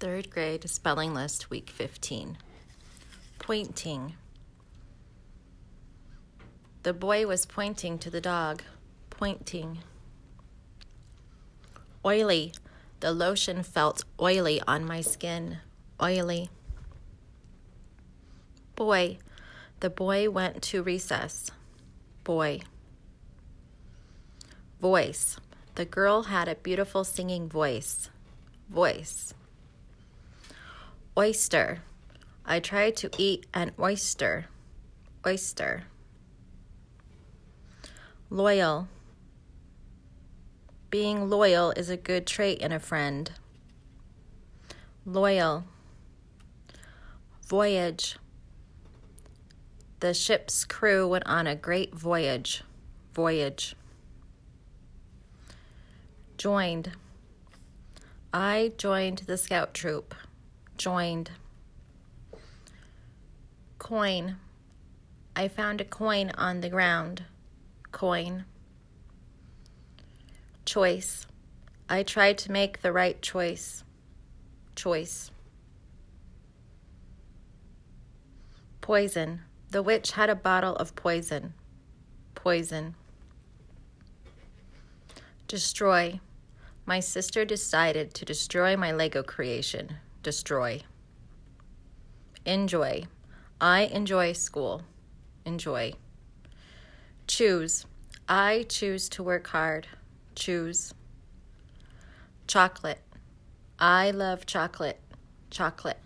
Third grade spelling list, week 15. Pointing. The boy was pointing to the dog. Pointing. Oily. The lotion felt oily on my skin. Oily. Boy. The boy went to recess. Boy. Voice. The girl had a beautiful singing voice. Voice. Oyster. I tried to eat an oyster. Oyster. Loyal. Being loyal is a good trait in a friend. Loyal. Voyage. The ship's crew went on a great voyage. Voyage. Joined. I joined the scout troop. Joined. Coin. I found a coin on the ground. Coin. Choice. I tried to make the right choice. Choice. Poison. The witch had a bottle of poison. Poison. Destroy. My sister decided to destroy my Lego creation. Destroy. Enjoy. I enjoy school. Enjoy. Choose. I choose to work hard. Choose. Chocolate. I love chocolate. Chocolate.